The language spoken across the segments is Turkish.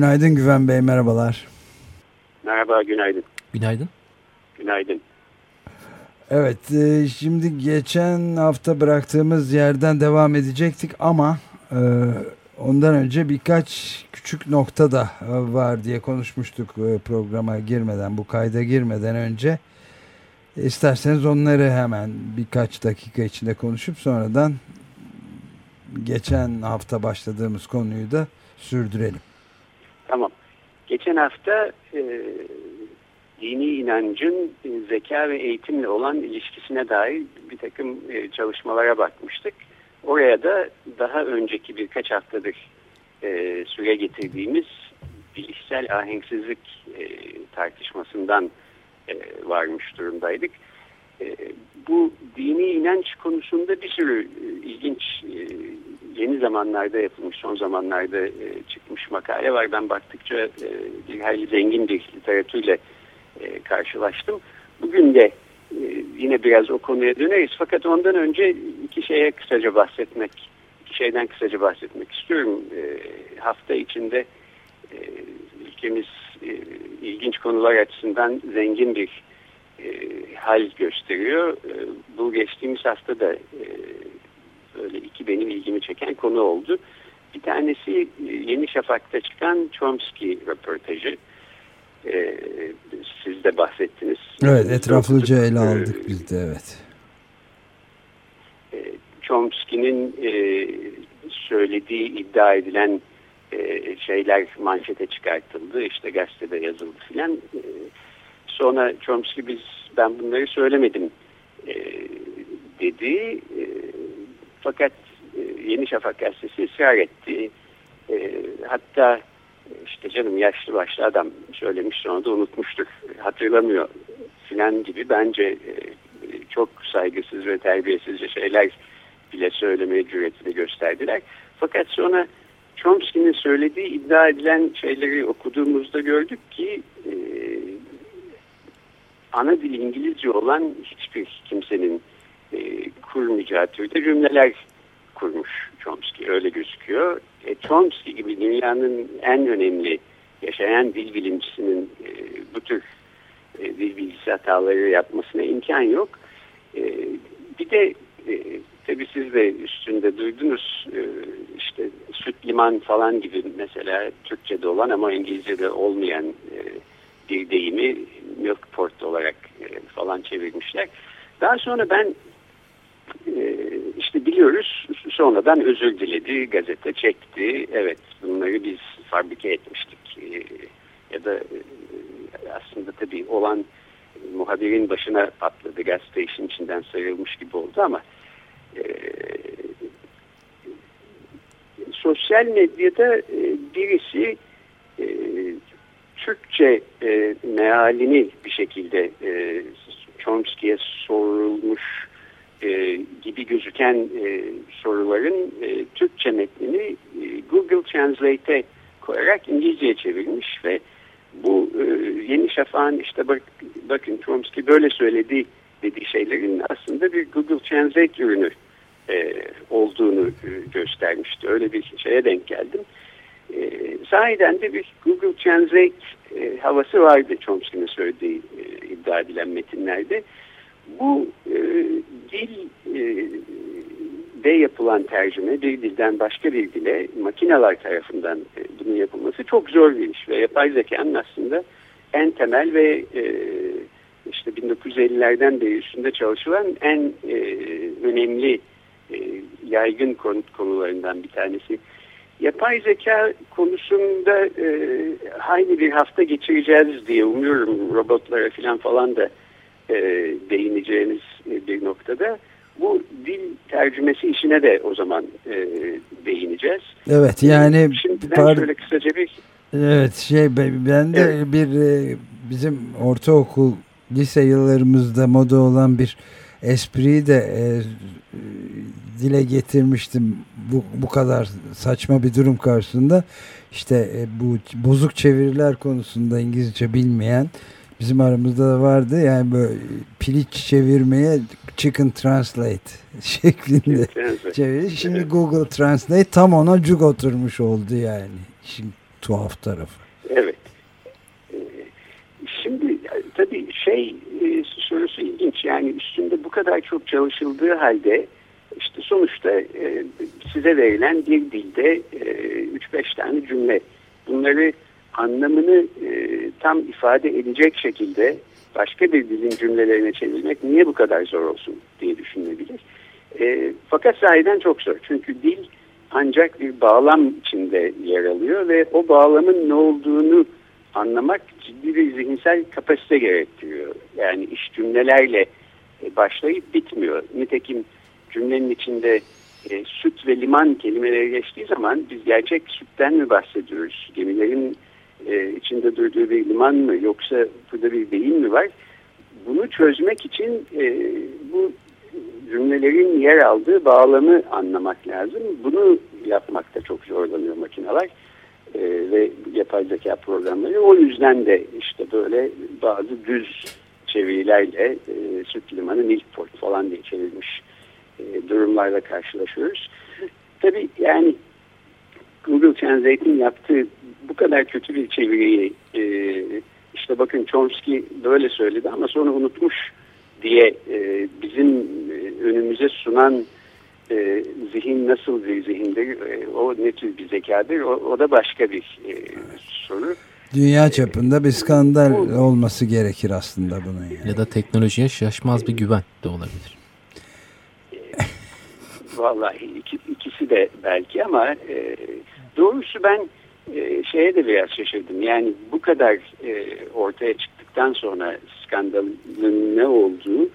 Günaydın Güven Bey, merhabalar. Merhaba, günaydın. Günaydın. Günaydın. Evet, e, şimdi geçen hafta bıraktığımız yerden devam edecektik ama e, ondan önce birkaç küçük nokta da var diye konuşmuştuk e, programa girmeden, bu kayda girmeden önce. İsterseniz onları hemen birkaç dakika içinde konuşup sonradan geçen hafta başladığımız konuyu da sürdürelim. Tamam. Geçen hafta e, dini inancın e, zeka ve eğitimle olan ilişkisine dair bir takım e, çalışmalara bakmıştık. Oraya da daha önceki birkaç haftadır e, süre getirdiğimiz bilişsel ahenksizlik e, tartışmasından e, varmış durumdaydık. E, bu dini inanç konusunda bir sürü e, ilginç yeni zamanlarda yapılmış, son zamanlarda çıkmış makale var. Ben baktıkça bir hayli zengin bir literatürle karşılaştım. Bugün de yine biraz o konuya döneriz. Fakat ondan önce iki şeye kısaca bahsetmek, iki şeyden kısaca bahsetmek istiyorum. Hafta içinde ülkemiz ilginç konular açısından zengin bir e, hal gösteriyor. E, bu geçtiğimiz hafta da e, böyle iki benim ilgimi çeken konu oldu. Bir tanesi e, Yeni Şafak'ta çıkan Chomsky röportajı. E, siz de bahsettiniz. Evet etraflıca ele aldık biz de evet. E, Chomsky'nin e, söylediği iddia edilen e, şeyler manşete çıkartıldı. İşte gazetede yazıldı filan. E, sonra Chomsky biz ben bunları söylemedim e, dedi. E, fakat e, Yeni Şafak gazetesi ısrar etti. E, hatta işte canım yaşlı başlı adam söylemiş sonra da unutmuştur. Hatırlamıyor filan gibi bence e, çok saygısız ve terbiyesizce şeyler bile söylemeye cüretini gösterdiler. Fakat sonra Chomsky'nin söylediği iddia edilen şeyleri okuduğumuzda gördük ki ana dil İngilizce olan hiçbir kimsenin e, kurmayacağı türde cümleler kurmuş Chomsky. Öyle gözüküyor. E, Chomsky gibi dünyanın en önemli yaşayan dil bilimcisinin e, bu tür e, dil bilgisi hataları yapmasına imkan yok. E, bir de e, tabii siz de üstünde duydunuz e, işte süt liman falan gibi mesela Türkçe'de olan ama İngilizce'de olmayan e, bir deyimi milk port olarak e, falan çevirmişler. Daha sonra ben işte biliyoruz sonradan özür diledi, gazete çekti. Evet bunları biz fabrike etmiştik. E, ya da e, aslında tabii olan muhabirin başına patladı. Gazete işin içinden sayılmış gibi oldu ama e, sosyal medyada e, birisi e, Türkçe e, mealini bir şekilde e, Chomsky'ye sorulmuş e, gibi gözüken e, soruların e, Türkçe metnini e, Google Translate'e koyarak İngilizceye çevirmiş ve bu e, Yeni Şafak'ın işte bak, bakın Chomsky böyle söyledi dediği şeylerin aslında bir Google Translate ürünü e, olduğunu e, göstermişti. Öyle bir şeye denk geldim. E, sahiden de bir Google Translate e, havası vardı Chomsky'nin söylediği e, iddia edilen metinlerde. Bu e, dil e, de yapılan tercüme bir dilden başka bir dile makineler tarafından e, bunun yapılması çok zor bir iş ve yapay zekanın aslında en temel ve e, işte 1950'lerden beri üstünde çalışılan en e, önemli e, yaygın konu, konularından bir tanesi. Yapay zeka konusunda e, aynı bir hafta geçireceğiz diye umuyorum robotlara falan falan da e, değineceğiniz bir noktada. bu dil tercümesi işine de o zaman e, değineceğiz. Evet yani Şimdi ben şöyle kısaca bir Evet şey ben de evet. bir e, bizim ortaokul lise yıllarımızda moda olan bir espriyi de e, dile getirmiştim bu, bu kadar saçma bir durum karşısında işte e, bu bozuk çeviriler konusunda İngilizce bilmeyen bizim aramızda da vardı yani böyle piliç çevirmeye chicken translate şeklinde çeviri. Şimdi evet. Google Translate tam ona cuk oturmuş oldu yani. Şimdi tuhaf tarafı. Evet. Ee, şimdi tabii şey e, sorusu ilginç yani üstünde bu kadar çok çalışıldığı halde işte sonuçta e, size verilen bir dilde 3-5 e, tane cümle bunları anlamını tam ifade edecek şekilde başka bir dilin cümlelerine çevirmek niye bu kadar zor olsun diye düşünülebilir. fakat sahiden çok zor çünkü dil ancak bir bağlam içinde yer alıyor ve o bağlamın ne olduğunu anlamak ciddi bir zihinsel kapasite gerektiriyor. Yani iş cümlelerle e, başlayıp bitmiyor. Nitekim cümlenin içinde e, süt ve liman kelimeleri geçtiği zaman biz gerçek sütten mi bahsediyoruz? Gemilerin e, içinde durduğu bir liman mı yoksa burada bir beyin mi var? Bunu çözmek için e, bu cümlelerin yer aldığı bağlamı anlamak lazım. Bunu yapmakta çok zorlanıyor makineler e, ve yapay zeka programları. O yüzden de işte böyle bazı düz çevirilerle e, süt limanı Milford falan diye çevirmiş e, durumlarla karşılaşıyoruz. Tabii yani Google Translate'in yaptığı bu kadar kötü bir çeviriyi e, işte bakın Chomsky böyle söyledi ama sonra unutmuş diye e, bizim e, önümüze sunan e, zihin nasıl bir zihindir, e, o ne tür bir zekadır, o, o da başka bir e, soru. Dünya çapında bir skandal bu, olması gerekir aslında bunun. Yani. Ya da teknolojiye şaşmaz bir güven de olabilir. Vallahi iki, ikisi de belki ama e, doğrusu ben e, şeye de biraz şaşırdım. Yani bu kadar e, ortaya çıktıktan sonra skandalın ne olduğu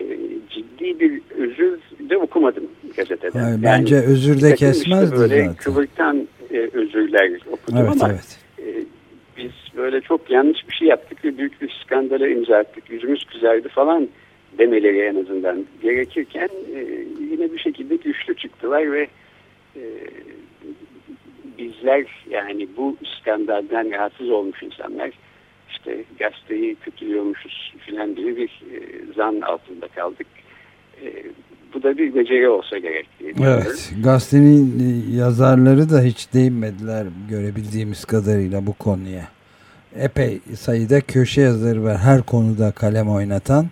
e, ciddi bir özür de okumadım gazetede. Bence yani, özür de kesmezdi işte böyle zaten. Kıvırtan e, özürler okudum evet, ama evet. E, biz böyle çok yanlış bir şey yaptık ve büyük bir skandala imza attık. Yüzümüz kızardı falan demeleri en azından gerekirken e, yine bir şekilde güçlü çıktılar ve e, bizler yani bu skandaldan rahatsız olmuş insanlar işte gazeteyi kötülüyormuşuz filan gibi bir e, zan altında kaldık. E, bu da bir beceri olsa gerek Evet, gazetenin e, yazarları da hiç değinmediler görebildiğimiz kadarıyla bu konuya. Epey sayıda köşe yazarı var. Her konuda kalem oynatan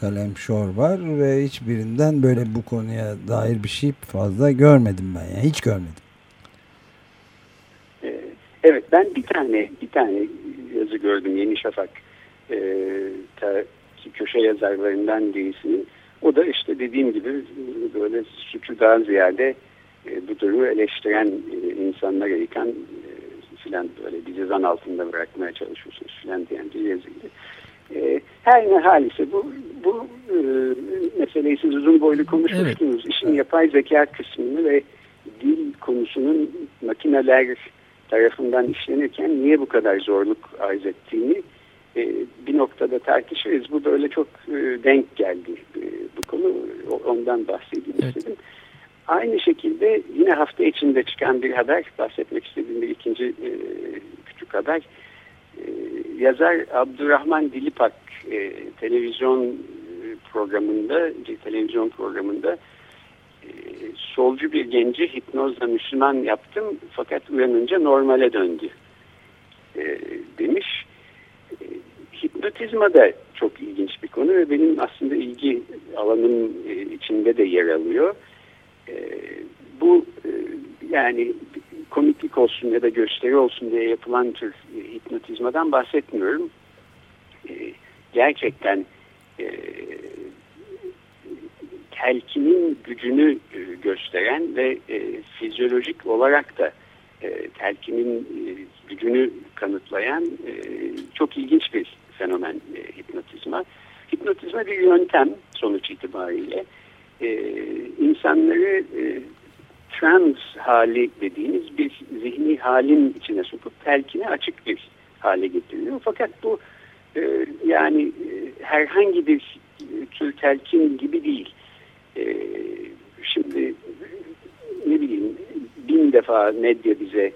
kalem şor var ve hiçbirinden böyle bu konuya dair bir şey fazla görmedim ben. Yani hiç görmedim. E, evet ben bir tane bir tane yazı gördüm Yeni Şafak e, köşe yazarlarından birisinin. O da işte dediğim gibi böyle suçu daha ziyade e, bu durumu eleştiren e, insanlara yıkan e, filan böyle bizi zan altında bırakmaya çalışıyorsunuz filan diyen bir yazıydı. E, her ne halise bu, bu e, meseleyi siz uzun boylu konuşmuştunuz. Evet. İşin yapay zeka kısmını ve dil konusunun makineler tarafından işlenirken niye bu kadar zorluk arz ettiğini e, bir noktada tartışırız. Bu böyle çok e, denk geldi e, bu konu. Ondan bahsedeyim evet. istedim. Aynı şekilde yine hafta içinde çıkan bir haber, bahsetmek istediğim bir ikinci e, küçük haber. E, yazar Abdurrahman Dilipak e, televizyon e, programında, bir televizyon programında solcu bir genci hipnozla Müslüman yaptım fakat uyanınca normale döndü e, demiş. E, hipnotizma da çok ilginç bir konu ve benim aslında ilgi alanım e, içinde de yer alıyor. E, bu e, yani komiklik olsun ya da gösteri olsun diye yapılan tür e, hipnotizmadan bahsetmiyorum. E, gerçekten e, telkinin gücünü gösteren ve fizyolojik olarak da telkinin gücünü kanıtlayan çok ilginç bir fenomen hipnotizma. Hipnotizma bir yöntem sonuç itibariyle. e, insanları e, trans hali dediğimiz bir zihni halin içine sokup telkine açık bir hale getiriyor. Fakat bu e, yani e, herhangi bir tür telkin gibi değil. E, şimdi ne bileyim bin defa medya bize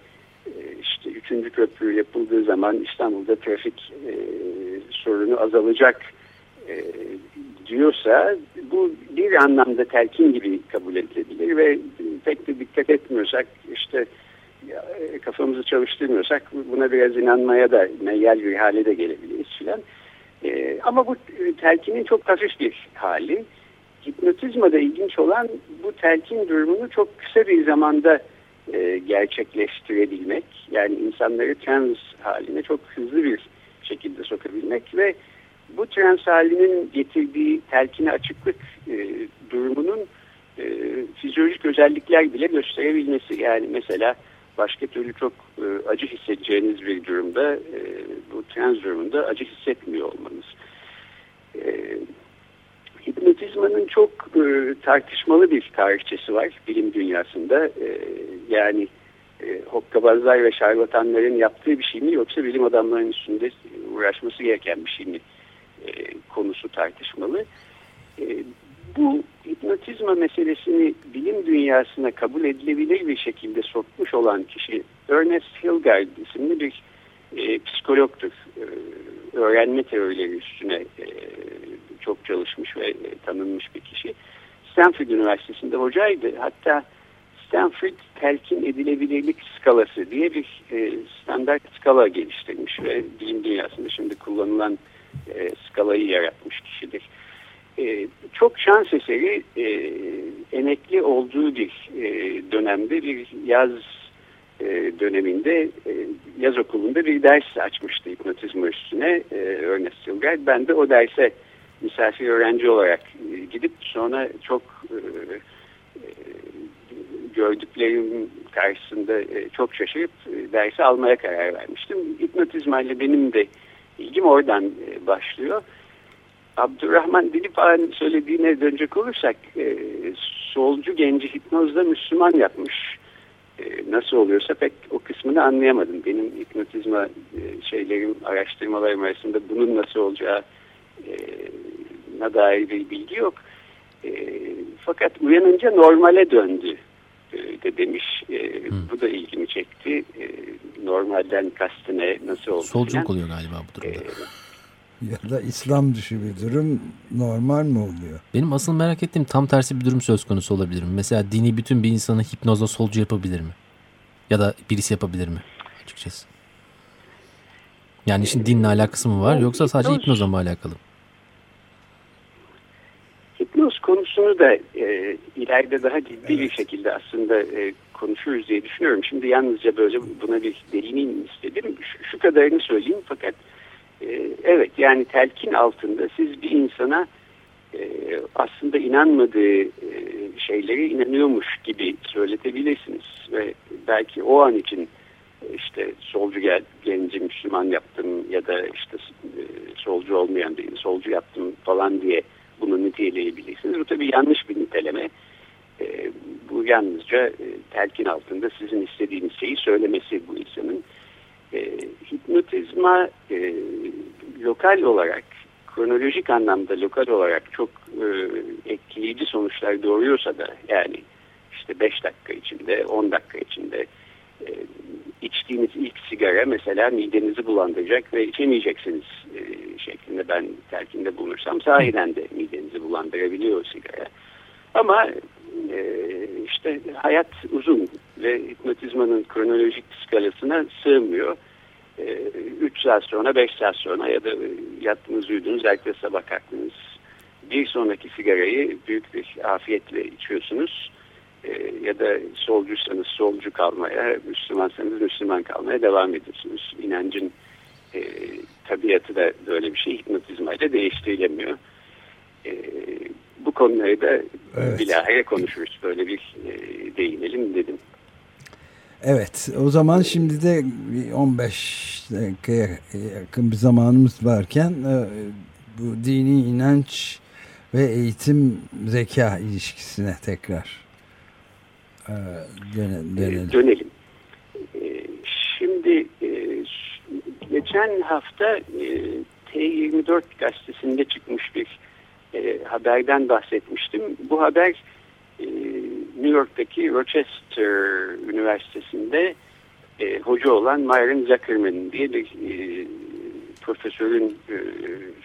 e, işte üçüncü köprü yapıldığı zaman İstanbul'da trafik e, sorunu azalacak e, diyorsa bu bir anlamda telkin gibi kabul edilebilir ve pek de dikkat etmiyorsak işte e, kafamızı çalıştırmıyorsak buna biraz inanmaya da meyyal bir hale de gelebiliriz filan. E, ama bu telkinin çok hafif bir hali. Hipnotizmada ilginç olan bu telkin durumunu çok kısa bir zamanda e, gerçekleştirebilmek. Yani insanları trans haline çok hızlı bir şekilde sokabilmek ve bu trans halinin getirdiği telkine açıklık e, durumunun e, fizyolojik özellikler bile gösterebilmesi. Yani mesela başka türlü çok e, acı hissedeceğiniz bir durumda e, bu trans durumunda acı hissetmiyor olmanız. E, hipnotizmanın çok e, tartışmalı bir tarihçesi var bilim dünyasında. E, yani e, hokkabazlar ve şarlatanların yaptığı bir şey mi yoksa bilim adamlarının üstünde uğraşması gereken bir şey mi e, konusu tartışmalı. E, bu hipnotizma meselesini bilim dünyasına kabul edilebilir bir şekilde sokmuş olan kişi Ernest Hilgard isimli bir e, psikologtur. E, öğrenme teorileri üstüne e, çok çalışmış ve e, tanınmış bir kişi. Stanford Üniversitesi'nde hocaydı. Hatta Stanford telkin edilebilirlik skalası diye bir e, standart skala geliştirmiş ve bilim dünyasında şimdi kullanılan e, skalayı yaratmış kişidir. E, çok şans eseri e, emekli olduğu bir e, dönemde bir yaz e, döneminde e, yaz okulunda bir ders açmıştı hipnotizma üstüne e, Ernest Silgard. Ben de o derse misafir öğrenci olarak e, gidip sonra çok e, e, gördüklerim karşısında e, çok şaşırıp e, dersi almaya karar vermiştim. Hipnotizma ile benim de ilgim oradan e, başlıyor. Abdurrahman Dilipağ'ın söylediğine dönecek olursak e, solcu genci hipnozda Müslüman yapmış. E, nasıl oluyorsa pek o kısmını anlayamadım. Benim hipnotizma e, şeylerim, araştırmalarım arasında bunun nasıl olacağı e, dair bir bilgi yok. E, fakat uyanınca normale döndü e, de demiş. E, Bu da ilgimi çekti. E, normalden kastı ne, nasıl oldu? Solculuk oluyor galiba bu durumda. E, ya da İslam dışı bir durum normal mi oluyor? Benim asıl merak ettiğim tam tersi bir durum söz konusu olabilir mi? Mesela dini bütün bir insanı hipnozla solcu yapabilir mi? Ya da birisi yapabilir mi açıkçası? Yani işin dinle alakası mı var yoksa sadece hipnozla mı alakalı? Hipnoz konusunu da e, ileride daha ciddi evet. bir şekilde aslında e, konuşuruz diye düşünüyorum. Şimdi yalnızca böyle buna bir değineyim istedim. Şu, şu kadarını söyleyeyim fakat e, evet yani telkin altında siz bir insana e, aslında inanmadığı e, şeyleri inanıyormuş gibi söyletebilirsiniz. Ve belki o an için işte solcu gel, genci Müslüman yaptım ya da işte e, solcu olmayan birini solcu yaptım falan diye bunu niteleyebilirsiniz. Bu tabii yanlış bir niteleme. E, bu yalnızca e, telkin altında sizin istediğiniz şeyi söylemesi bu insanın. E, hipnotizma e, lokal olarak, kronolojik anlamda lokal olarak çok e, etkileyici sonuçlar doğuruyorsa da yani işte 5 dakika içinde, 10 dakika içinde e, içtiğiniz ilk sigara mesela midenizi bulandıracak ve içemeyeceksiniz e, şeklinde ben telkinde bulunursam sahiden de midenizi bulandırabiliyor sigara. Ama e, işte hayat uzun ve hipnotizmanın kronolojik skalasına sığmıyor. 3 saat sonra 5 saat sonra ya da yattınız uyudunuz ertesi sabah kalktınız. Bir sonraki sigarayı büyük bir afiyetle içiyorsunuz e, ya da solcuysanız solcu kalmaya, Müslümansanız Müslüman kalmaya devam ediyorsunuz. İnancın e, tabiatı da böyle bir şey hipnotizmayla değiştirilemiyor. E, bu konuları da evet. bilahare konuşuruz. Böyle bir e, değinelim dedim. Evet o zaman şimdi de 15 dakikaya yakın bir zamanımız varken e, bu dini inanç ve eğitim zeka ilişkisine tekrar e, dönelim. dönelim. Şimdi geçen hafta T24 gazetesinde çıkmış bir haberden bahsetmiştim. Bu haber New York'taki Rochester Üniversitesi'nde hoca olan Myron Zuckerman diye bir profesörün e,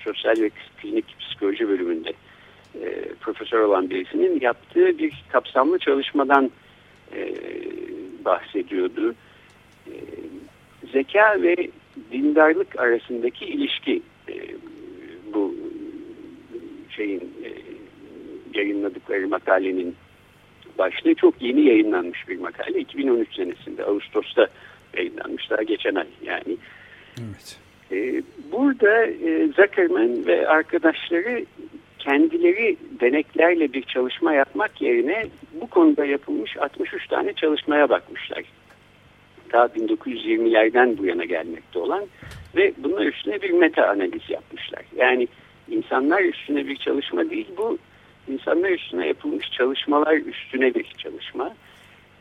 sosyal ve klinik psikoloji bölümünde e, profesör olan birisinin yaptığı bir kapsamlı çalışmadan e, bahsediyordu. E, zeka ve dindarlık arasındaki ilişki e, bu şeyin e, yayınladıkları makalenin başlığı çok yeni yayınlanmış bir makale. 2013 senesinde Ağustos'ta yayınlanmış daha geçen ay yani. Evet. Ee, burada e, Zuckerman ve arkadaşları kendileri deneklerle bir çalışma yapmak yerine bu konuda yapılmış 63 tane çalışmaya bakmışlar. Daha 1920'lerden bu yana gelmekte olan ve bunlar üstüne bir meta analiz yapmışlar. Yani insanlar üstüne bir çalışma değil bu insanlar üstüne yapılmış çalışmalar üstüne bir çalışma.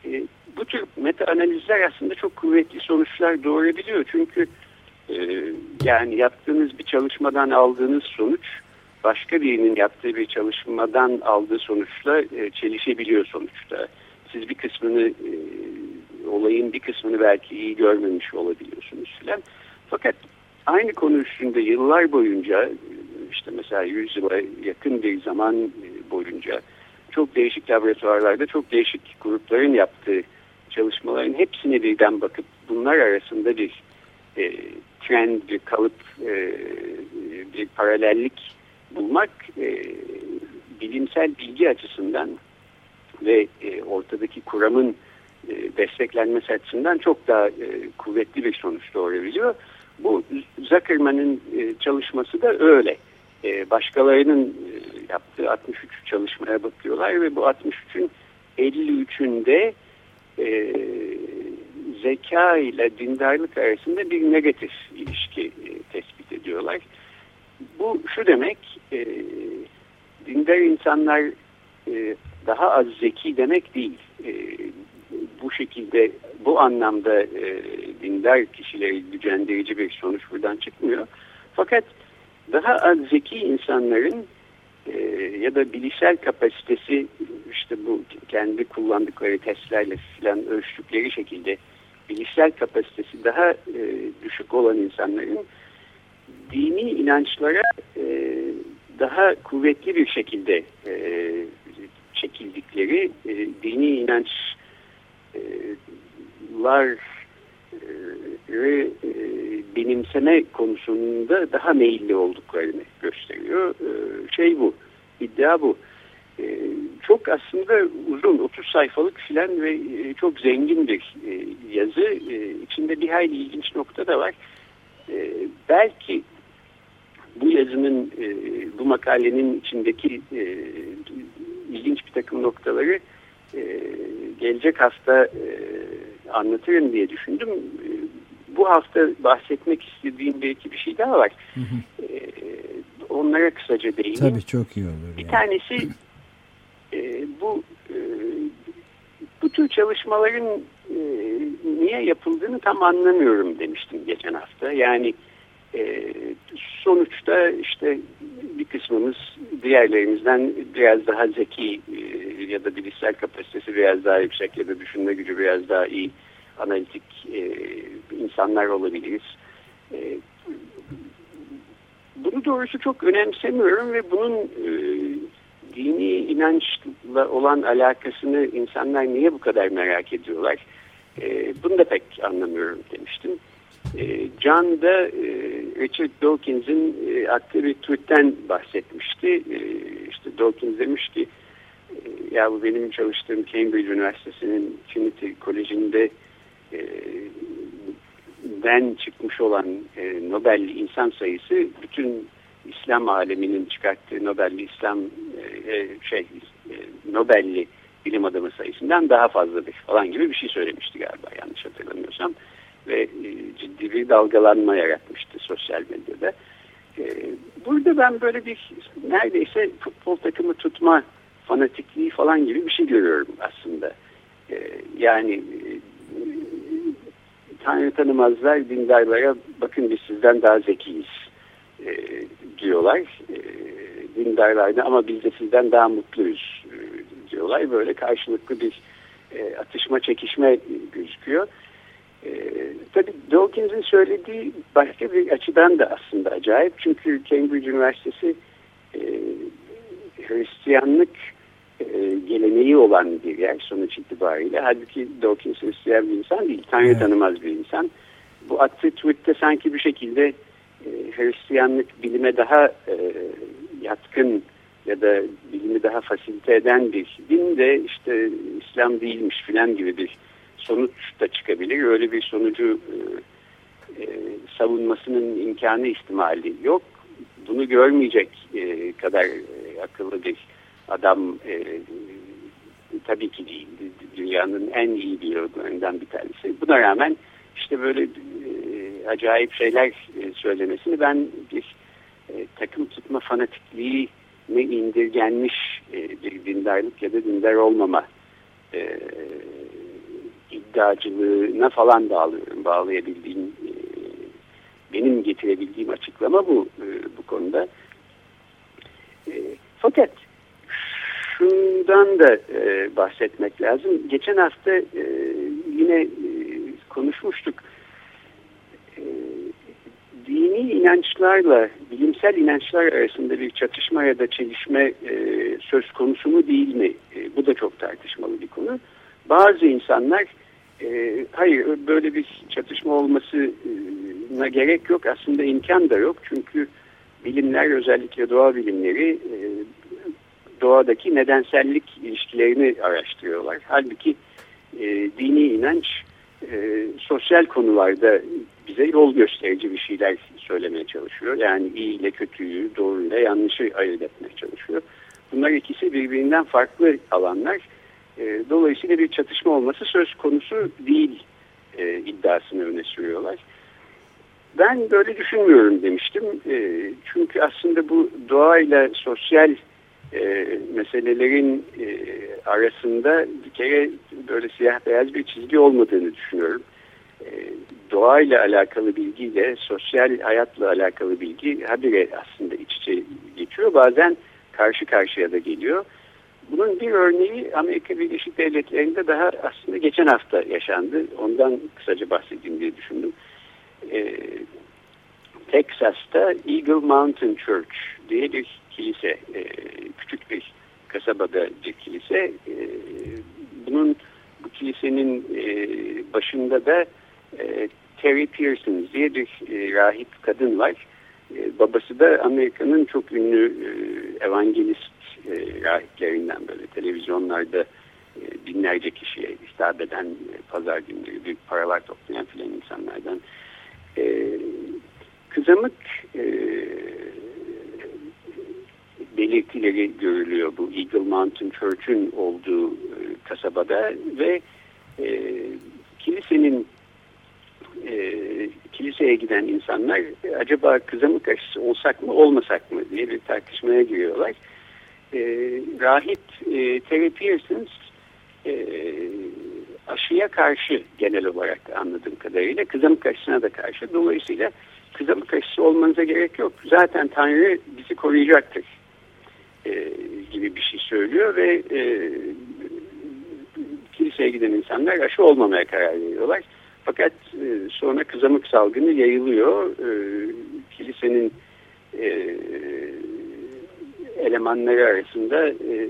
E, bu tür meta analizler aslında çok kuvvetli sonuçlar doğurabiliyor. Çünkü ee, yani yaptığınız bir çalışmadan aldığınız sonuç başka birinin yaptığı bir çalışmadan aldığı sonuçla e, çelişebiliyor sonuçta. Siz bir kısmını e, olayın bir kısmını belki iyi görmemiş olabiliyorsunuz filan. Fakat aynı konu üstünde yıllar boyunca işte mesela 100 yıla yakın bir zaman e, boyunca çok değişik laboratuvarlarda çok değişik grupların yaptığı çalışmaların hepsine birden bakıp bunlar arasında bir e, trend, bir kalıp, e, bir paralellik bulmak e, bilimsel bilgi açısından ve e, ortadaki kuramın e, desteklenmesi açısından çok daha e, kuvvetli bir sonuç doğurabiliyor. Bu Zuckerman'ın e, çalışması da öyle. E, başkalarının e, yaptığı 63 çalışmaya bakıyorlar ve bu 63'ün 53'ünde e, zeka ile dindarlık arasında bir negatif ilişki e, tespit ediyorlar. Bu şu demek, e, dindar insanlar e, daha az zeki demek değil. E, bu şekilde, bu anlamda e, dindar kişileri gücendirici bir sonuç buradan çıkmıyor. Fakat daha az zeki insanların e, ya da bilişsel kapasitesi işte bu kendi kullandıkları testlerle filan ölçtükleri şekilde bilişsel kapasitesi daha e, düşük olan insanların dini inançlara e, daha kuvvetli bir şekilde e, çekildikleri e, dini inançlar e, benimseme konusunda daha meyilli olduklarını gösteriyor. E, şey bu, iddia bu. E, çok aslında uzun 30 sayfalık filan ve e, çok zengin bir e, yazı. E, içinde bir hayli ilginç nokta da var. belki bu yazının bu makalenin içindeki ilginç bir takım noktaları gelecek hafta anlatırım diye düşündüm. bu hafta bahsetmek istediğim belki bir şey daha var. Hı hı. onlara kısaca değineyim. Tabii çok iyi olur. Bir yani. tanesi e, bu e, bu tür çalışmaların e, niye yapıldığını tam anlamıyorum demiştim geçen hafta. Yani e, sonuçta işte bir kısmımız diğerlerimizden biraz daha zeki e, ya da bilişsel kapasitesi biraz daha yüksek ya da düşünme gücü biraz daha iyi analitik e, insanlar olabiliriz. E, bunu doğrusu çok önemsemiyorum ve bunun e, dini inançla olan alakasını insanlar niye bu kadar merak ediyorlar? E, bunu da pek anlamıyorum demiştim. E, John da e, Richard Dawkins'in e, attığı bir tweetten bahsetmişti. E, işte Dawkins demiş ki e, ya bu benim çalıştığım Cambridge Üniversitesi'nin Trinity Koleji'nde den çıkmış olan Nobel'li insan sayısı bütün İslam aleminin çıkarttığı Nobel'li İslam şey Nobel'li bilim adamı sayısından daha fazladır falan gibi bir şey söylemişti galiba yanlış hatırlamıyorsam ve ciddi bir dalgalanma yaratmıştı sosyal medyada. burada ben böyle bir neredeyse futbol takımı tutma fanatikliği falan gibi bir şey görüyorum aslında. E, yani e, Tanrı tanımazlar dindarlara bakın biz sizden daha zekiyiz e, diyorlar. E, dindarlarda ama biz de sizden daha mutluyuz e, diyorlar. Böyle karşılıklı bir e, atışma çekişme gözüküyor. E, tabii Dawkins'in söylediği başka bir açıdan da aslında acayip. Çünkü Cambridge Üniversitesi e, Hristiyanlık e, geleneği olan bir yer sonuç itibariyle. Halbuki Dawkins Hristiyan bir insan değil, Tanrı evet. tanımaz bir insan. Bu attığı tweette sanki bir şekilde e, Hristiyanlık bilime daha e, yatkın ya da bilimi daha fasilite eden bir din de işte İslam değilmiş filan gibi bir sonuç da çıkabilir. Öyle bir sonucu e, e, savunmasının imkanı ihtimali yok. Bunu görmeyecek e, kadar e, akıllı bir adam e, tabii ki değil. Dünyanın en iyi biyologlarından bir tanesi. Buna rağmen işte böyle e, acayip şeyler e, söylemesini ben bir e, takım tutma fanatikliği ne indirgenmiş e, bir dindarlık ya da dindar olmama e, iddiacılığına falan bağlıyorum. Bağlayabildiğim e, benim getirebildiğim açıklama bu e, bu konuda. E, fakat şundan da bahsetmek lazım. Geçen hafta yine konuşmuştuk. Dini inançlarla bilimsel inançlar arasında bir çatışma ya da çelişme söz konusu mu değil mi? Bu da çok tartışmalı bir konu. Bazı insanlar e, hayır böyle bir çatışma olmasına gerek yok. Aslında imkan da yok. Çünkü bilimler özellikle doğa bilimleri e, doğadaki nedensellik ilişkilerini araştırıyorlar. Halbuki e, dini inanç e, sosyal konularda bize yol gösterici bir şeyler söylemeye çalışıyor. Yani iyi ile kötüyü, doğru ile yanlışı ayırt etmeye çalışıyor. Bunlar ikisi birbirinden farklı alanlar. E, dolayısıyla bir çatışma olması söz konusu değil e, iddiasını öne sürüyorlar. Ben böyle düşünmüyorum demiştim. E, çünkü aslında bu doğayla sosyal meselelerin arasında bir kere böyle siyah beyaz bir çizgi olmadığını düşünüyorum. E, doğayla alakalı bilgiyle sosyal hayatla alakalı bilgi habire aslında iç içe geçiyor. Bazen karşı karşıya da geliyor. Bunun bir örneği Amerika Birleşik Devletleri'nde daha aslında geçen hafta yaşandı. Ondan kısaca bahsedeyim diye düşündüm. Ee, Texas'ta Eagle Mountain Church diye bir kilise, e, küçük bir kasabada bir kilise. E, bunun bu kilisenin e, başında da e, Terry Pearson diye bir e, rahip kadın var. E, babası da Amerika'nın çok ünlü e, evangelist e, rahiplerinden böyle televizyonlarda e, binlerce kişiye hitap eden e, pazar günleri büyük paralar toplayan filan insanlardan. E, kızamık e, belirtileri görülüyor bu Eagle Mountain Church'ün olduğu e, kasabada ve kilisenin e, kiliseye giden insanlar acaba kızamık aşısı olsak mı olmasak mı diye bir tartışmaya giriyorlar. E, rahip e, Terry Pearson e, aşıya karşı genel olarak anladığım kadarıyla kızamık aşısına da karşı. Dolayısıyla kızamık aşısı olmanıza gerek yok. Zaten Tanrı bizi koruyacaktır e, gibi bir şey söylüyor ve e, kiliseye giden insanlar aşı olmamaya karar veriyorlar. Fakat e, sonra kızamık salgını yayılıyor. E, kilisenin e, elemanları arasında e,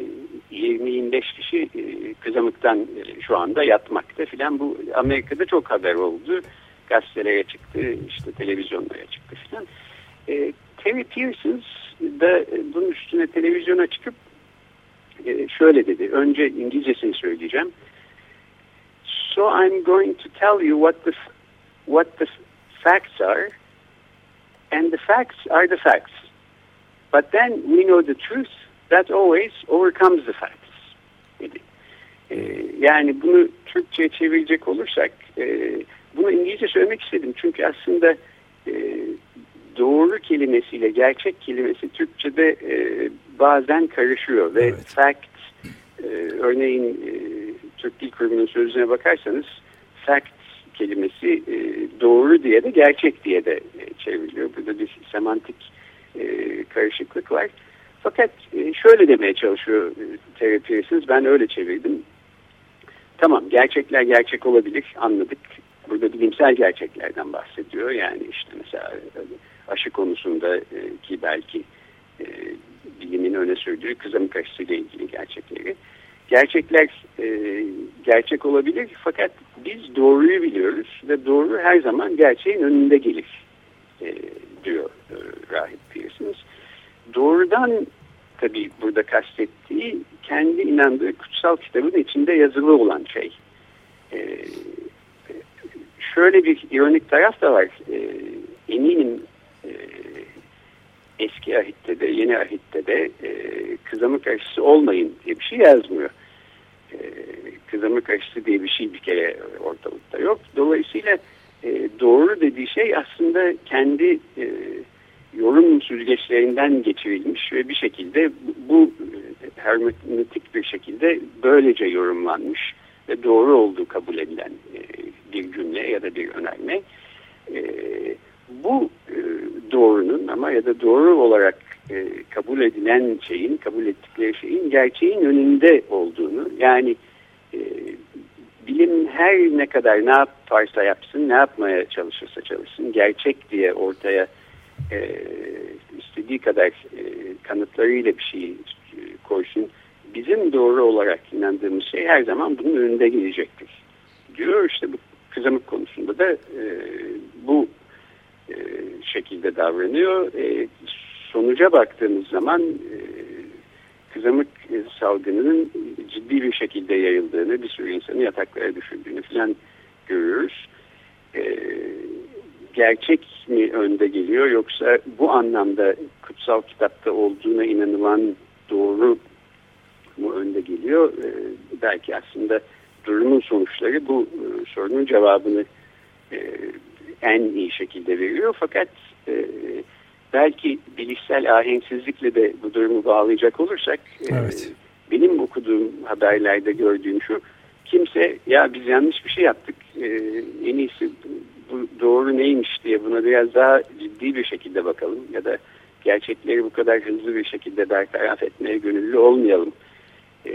20-25 kişi e, kızamıktan e, şu anda yatmakta filan. Bu Amerika'da çok haber oldu. Gazetelere çıktı, işte televizyonlara çıktı filan. E, Terry Pearson da e, bunun üstüne televizyona çıkıp e, şöyle dedi. Önce İngilizcesini söyleyeceğim. So I'm going to tell you what the what the facts are and the facts are the facts. But then we know the truth that always overcomes the facts. Ee, yani bunu Türkçe çevirecek olursak e, bunu İngilizce söylemek istedim. Çünkü aslında e, doğru kelimesiyle gerçek kelimesi Türkçe'de e, bazen karışıyor ve Evet. fact örneğin Türk Dil Kurumu'nun sözüne bakarsanız fact kelimesi doğru diye de gerçek diye de çevriliyor. Burada bir semantik karışıklık var. Fakat e, şöyle demeye çalışıyor e, terapirsiniz. Ben öyle çevirdim. Tamam gerçekler gerçek olabilir anladık. Burada bilimsel gerçeklerden bahsediyor. Yani işte mesela e, aşı konusunda e, ki belki e, bilimin öne sürdüğü kızamık aşısıyla ilgili gerçekleri. Gerçekler e, gerçek olabilir fakat biz doğruyu biliyoruz ve doğru her zaman gerçeğin önünde gelir e, diyor e, Rahip Pearsons. Doğrudan tabii burada kastettiği kendi inandığı kutsal kitabın içinde yazılı olan şey. E, şöyle bir ironik taraf da var. E, eminim e, eski ahitte de yeni ahitte de e, kızamık aşısı olmayın diye bir şey yazmıyor. E, kızamık aşısı diye bir şey bir kere ortalıkta yok. Dolayısıyla e, doğru dediği şey aslında kendi e, yorum süzgeçlerinden geçirilmiş ve bir şekilde bu, e, hermeneutik bir şekilde böylece yorumlanmış ve doğru olduğu kabul edilen e, bir cümle ya da bir önerme. E, bu e, doğrunun ama ya da doğru olarak e, kabul edilen şeyin, kabul ettikleri şeyin gerçeğin önünde olduğunu yani e, her ne kadar ne yaparsa yapsın, ne yapmaya çalışırsa çalışsın, gerçek diye ortaya e, istediği kadar e, kanıtlarıyla bir şey e, koysun, bizim doğru olarak inandığımız şey her zaman bunun önünde gelecektir. Diyor işte bu kızamık konusunda da e, bu e, şekilde davranıyor. E, sonuca baktığımız zaman e, kızamık salgınının ciddi bir şekilde yayıldığını, bir sürü insanı yataklara düşürdüğünü falan görüyoruz. E, gerçek mi önde geliyor yoksa bu anlamda kutsal kitapta olduğuna inanılan doğru mu önde geliyor? E, belki aslında durumun sonuçları bu e, sorunun cevabını e, en iyi şekilde veriyor. Fakat e, belki bilişsel ahenksizlikle de bu durumu bağlayacak olursak e, Evet. benim okuduğum haberlerde gördüğüm şu kimse ya biz yanlış bir şey yaptık e, en iyisi bu doğru neymiş diye buna biraz daha ciddi bir şekilde bakalım ya da gerçekleri bu kadar hızlı bir şekilde bertaraf etmeye gönüllü olmayalım e,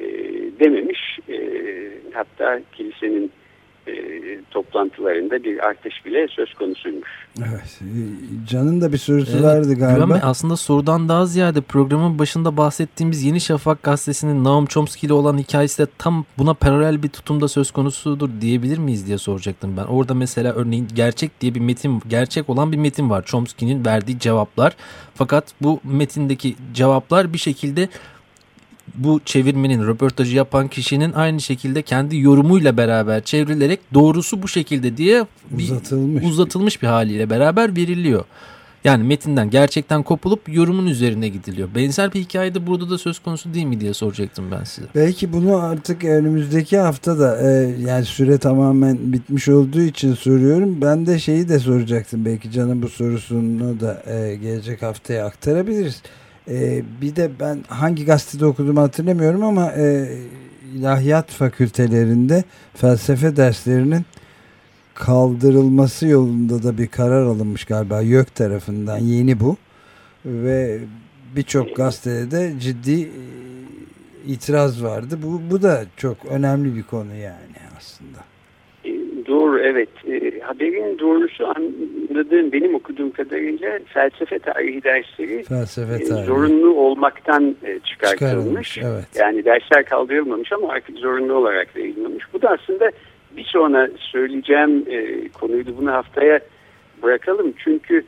dememiş. E, hatta kilisenin e, toplantılarında bir artış bile söz konusuymuş. Evet. e, Can'ın da bir sorusu Evet, vardı galiba. Güven aslında sorudan daha ziyade programın başında bahsettiğimiz Yeni Şafak gazetesinin Naum Chomsky ile olan hikayesi de tam buna paralel bir tutumda söz konusudur diyebilir miyiz diye soracaktım ben. Orada mesela örneğin gerçek diye bir metin, gerçek olan bir metin var. Chomsky'nin verdiği cevaplar. Fakat bu metindeki cevaplar bir şekilde bu çevirmenin, röportajı yapan kişinin aynı şekilde kendi yorumuyla beraber çevrilerek doğrusu bu şekilde diye bir Uzatılmış. uzatılmış bir haliyle beraber veriliyor. Yani metinden gerçekten kopulup yorumun üzerine gidiliyor. Benzer bir hikaye de burada da söz konusu değil mi diye soracaktım ben size. Belki bunu artık önümüzdeki hafta da e, yani süre tamamen bitmiş olduğu için soruyorum. Ben de şeyi de soracaktım. Belki Can'ın bu sorusunu da e, gelecek haftaya aktarabiliriz. E, bir de ben hangi gazetede okuduğumu hatırlamıyorum ama e, ilahiyat fakültelerinde felsefe derslerinin kaldırılması yolunda da bir karar alınmış galiba YÖK tarafından yeni bu ve birçok gazetede de ciddi e, itiraz vardı. Bu, bu da çok önemli bir konu yani aslında. E, Doğru evet. E, haberin doğrusu anladığım benim okuduğum kadarıyla felsefe tarihi dersleri Felsefe e, tarihi. zorunlu olmaktan e, çıkartılmış. Çıkarılmış, evet. Yani dersler kaldırılmamış ama artık zorunlu olarak verilmemiş. Bu da aslında bir sonra söyleyeceğim e, konuydu. Bunu haftaya bırakalım. Çünkü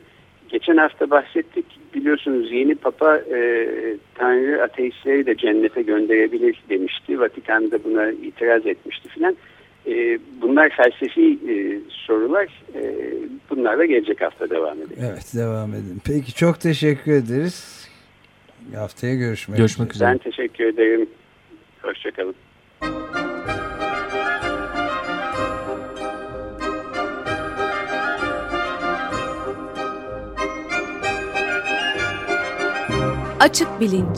geçen hafta bahsettik. Biliyorsunuz yeni Papa e, Tanrı ateistleri de cennete gönderebilir demişti. Vatikan da buna itiraz etmişti filan. E, bunlar felsefi e, sorular. E, bunlarla gelecek hafta devam edelim. Evet devam edin. Peki çok teşekkür ederiz. Haftaya görüşmek Görüşmek üzere. Ben teşekkür ederim. Hoşçakalın. Açık Bilinç